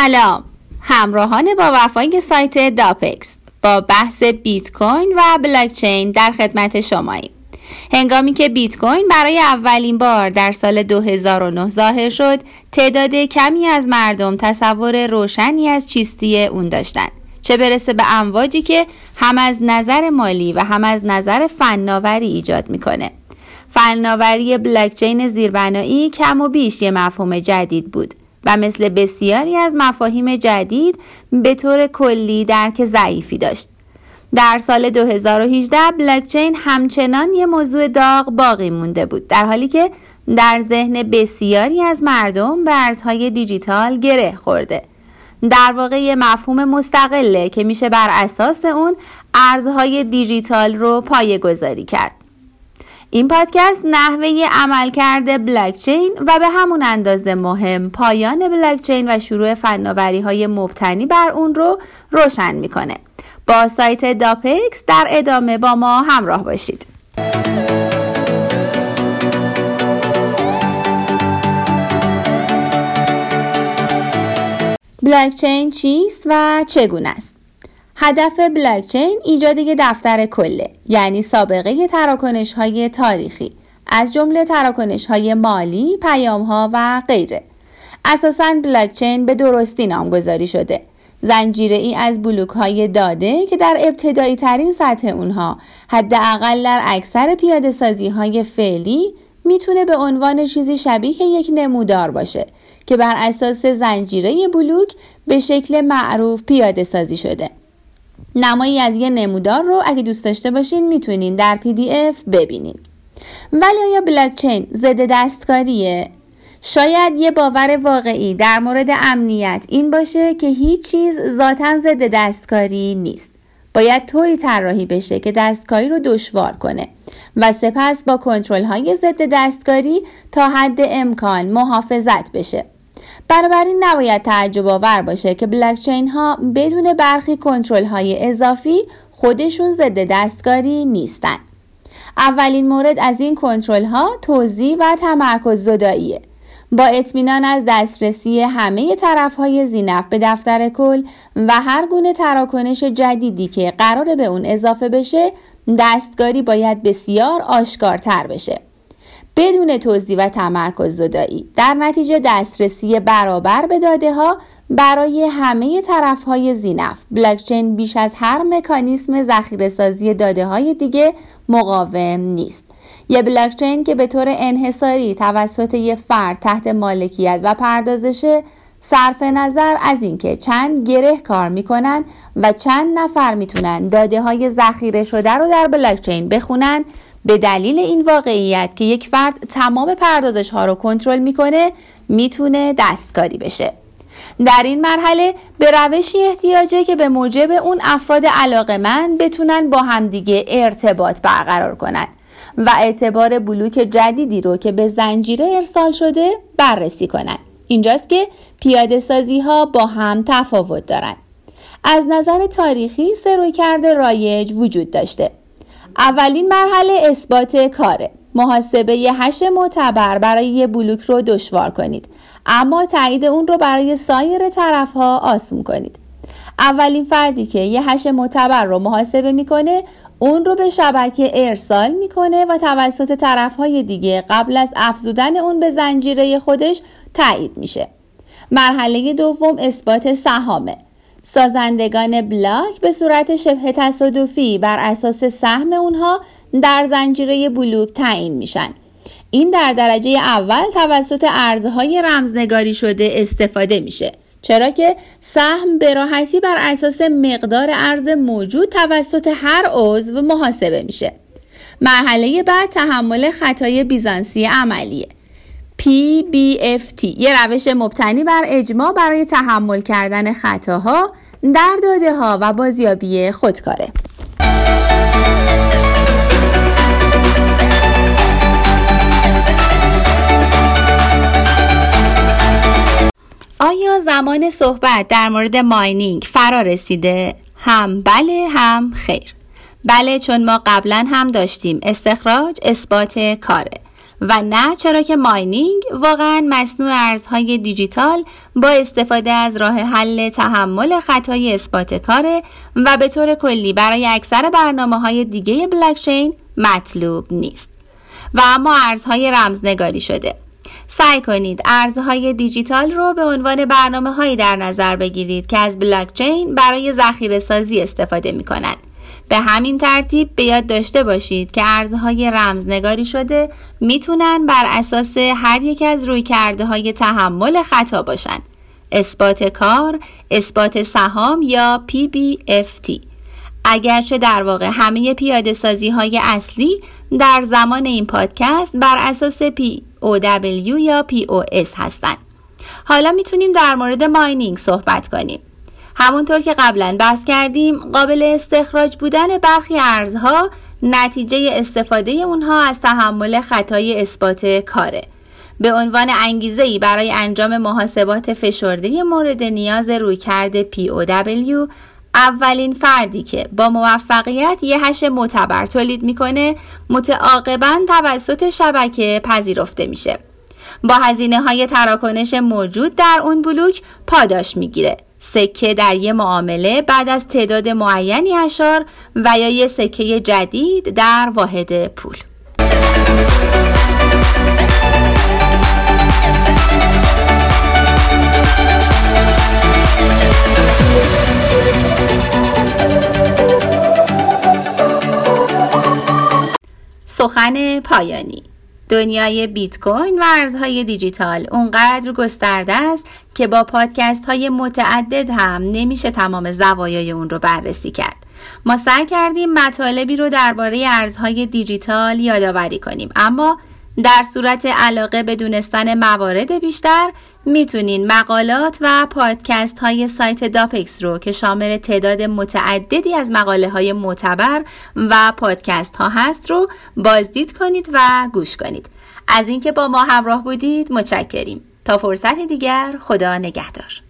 سلام. همراهان با وفای سایت داپکس با بحث بیت کوین و بلاکچین در خدمت شماییم. هنگامی که بیت کوین برای اولین بار در سال 2009 ظاهر شد تعداد کمی از مردم تصور روشنی از چیستی اون داشتند. چه برسه به امواجی که هم از نظر مالی و هم از نظر فناوری ایجاد می‌کنه. فناوری بلاکچین زیربنایی کم و بیش یه مفهوم جدید بود. و مثل بسیاری از مفاهیم جدید به طور کلی درک ضعیفی داشت. در سال 2018 بلاکچین همچنان یه موضوع داغ باقی مونده بود در حالی که در ذهن بسیاری از مردم ارزهای دیجیتال گره خورده. در واقع یه مفهوم مستقله که میشه بر اساس اون ارزهای دیجیتال رو پایه گذاری کرد. این پادکست نحوه عملکرد بلاکچین و به همون اندازه مهم پایان بلاکچین و شروع فناوری های مبتنی بر اون رو روشن می‌کنه. با سایت داپکس در ادامه با ما همراه باشید. بلاکچین چیست و چگونه است؟ هدف بلاکچین ایجاد یک دفتر کله یعنی سابقه تراکنش های تاریخی از جمله تراکنش های مالی، پیام ها و غیره. اساساً بلاکچین به درستی نامگذاری شده. زنجیره ای از بلوک های داده که در ابتدایی ترین سطح اونها حداقل در اکثر پیاده سازی های فعلی می‌تونه به عنوان چیزی شبیه یک نمودار باشه که بر اساس زنجیره بلوک به شکل معروف پیاده سازی شده. نمایی از یه نمودار رو اگه دوست داشته باشین می‌تونین در پی دی اف ببینین. ولی آیا بلاکچین ضد دستکاریه؟ شاید یه باور واقعی در مورد امنیت این باشه که هیچ چیز ذاتا ضد دستکاری نیست. باید طوری طراحی بشه که دستکاری رو دشوار کنه و سپس با کنترل های ضد دستکاری تا حد امکان محافظت بشه. بنابراین نباید تعجب آور باشه که بلاکچین ها بدون برخی کنترل های اضافی خودشون ضد دستکاری نیستن. اولین مورد از این کنترل ها توضیح و تمرکز زداییه. با اطمینان از دسترسی همه طرف های زینف به دفتر کل و هر گونه تراکنش جدیدی که قرار به اون اضافه بشه دستکاری باید بسیار آشکارتر بشه. بدون توضیح و تمرکز زدایی. در نتیجه دسترسی برابر به داده ها برای همه طرف های زینف. بلاکچین بیش از هر مکانیسم ذخیره سازی داده های دیگه مقاوم نیست. یه بلاکچین که به طور انحصاری توسط یه فرد تحت مالکیت و پردازشه صرف نظر از اینکه چند گره کار می‌کنن و چند نفر می‌تونن داده های ذخیره شده رو در بلاکچین بخونن به دلیل این واقعیت که یک فرد تمام پردازش ها رو کنترل می‌کنه می‌تونه دستکاری بشه. در این مرحله به روشی احتیاجه که به موجب اون افراد علاقه من بتونن با همدیگه ارتباط برقرار کنن و اعتبار بلوک جدیدی رو که به زنجیره ارسال شده بررسی کنن. اینجاست که پیاده سازی ها با هم تفاوت دارن. از نظر تاریخی سروی کرده رایج وجود داشته. اولین مرحله اثبات کاره. محاسبه یه هش معتبر برای یه بلوک رو دشوار کنید. اما تایید اون رو برای سایر طرف ها آسون کنید. اولین فردی که یه هش معتبر رو محاسبه می‌کنه اون رو به شبکه ارسال می‌کنه و توسط طرف های دیگه قبل از افزودن اون به زنجیره خودش تایید میشه. مرحله دوم اثبات سهامه. سازندگان بلاک به صورت شبه تصادفی بر اساس سهم اونها در زنجیره بلوک تعیین میشن. این در درجه اول توسط ارزهای رمزنگاری شده استفاده میشه. چرا که سهم به راحتی بر اساس مقدار ارز موجود توسط هر عضو محاسبه میشه. مرحله بعد تحمل خطای بیزانسی عملیه. PBFT یه روش مبتنی بر اجماع برای تحمل کردن خطاها در داده ها و بازیابی خودکاره. آیا زمان صحبت در مورد ماینینگ فرا رسیده؟ هم بله هم خیر. بله چون ما قبلا هم داشتیم استخراج اثبات کاره. و نه چرا که ماینینگ واقعا مصنوع ارزهای دیجیتال با استفاده از راه حل تحمل خطای اثبات کاره و به طور کلی برای اکثر برنامه های دیگه بلاکچین مطلوب نیست و اما ارزهای رمزنگاری شده سعی کنید ارزهای دیجیتال رو به عنوان برنامه هایی در نظر بگیرید که از بلاکچین برای ذخیره سازی استفاده می کنند. به همین ترتیب به یاد داشته باشید که ارزهای رمزنگاری شده می‌تونن بر اساس هر یک از روی کرده های تحمل خطا باشن. اثبات کار، اثبات سهام یا PBFT. اگرچه در واقع همه پیاده سازی های اصلی در زمان این پادکست بر اساس POW یا POS هستند. حالا می‌تونیم در مورد ماینینگ صحبت کنیم. همونطور که قبلا بحث کردیم قابل استخراج بودن برخی ارزها نتیجه استفاده اونها از تحمل خطای اثبات کاره. به عنوان انگیزه ای برای انجام محاسبات فشرده مورد نیاز رویکرد POW اولین فردی که با موفقیت یه هش معتبر تولید می‌کنه متعاقبا توسط شبکه پذیرفته میشه. با هزینه های تراکنش موجود در اون بلوک پاداش می‌گیره. سکه در یه معامله بعد از تعداد معینی اشار و یا یه سکه جدید در واحد پول. سخن پایانی. دنیای بیت کوین و ارزهای دیجیتال اونقدر گسترده است که با پادکست های متعدد هم نمیشه تمام زوایای اون رو بررسی کرد. ما سعی کردیم مطالبی رو درباره ارزهای دیجیتال یادآوری کنیم. اما در صورت علاقه به دونستن موارد بیشتر می‌تونین مقالات و پادکست های سایت داپکس رو که شامل تعداد متعددی از مقاله های معتبر و پادکست ها هست رو بازدید کنید و گوش کنید. از اینکه با ما همراه بودید متشکریم. تا فرصت دیگر خدا نگهدار.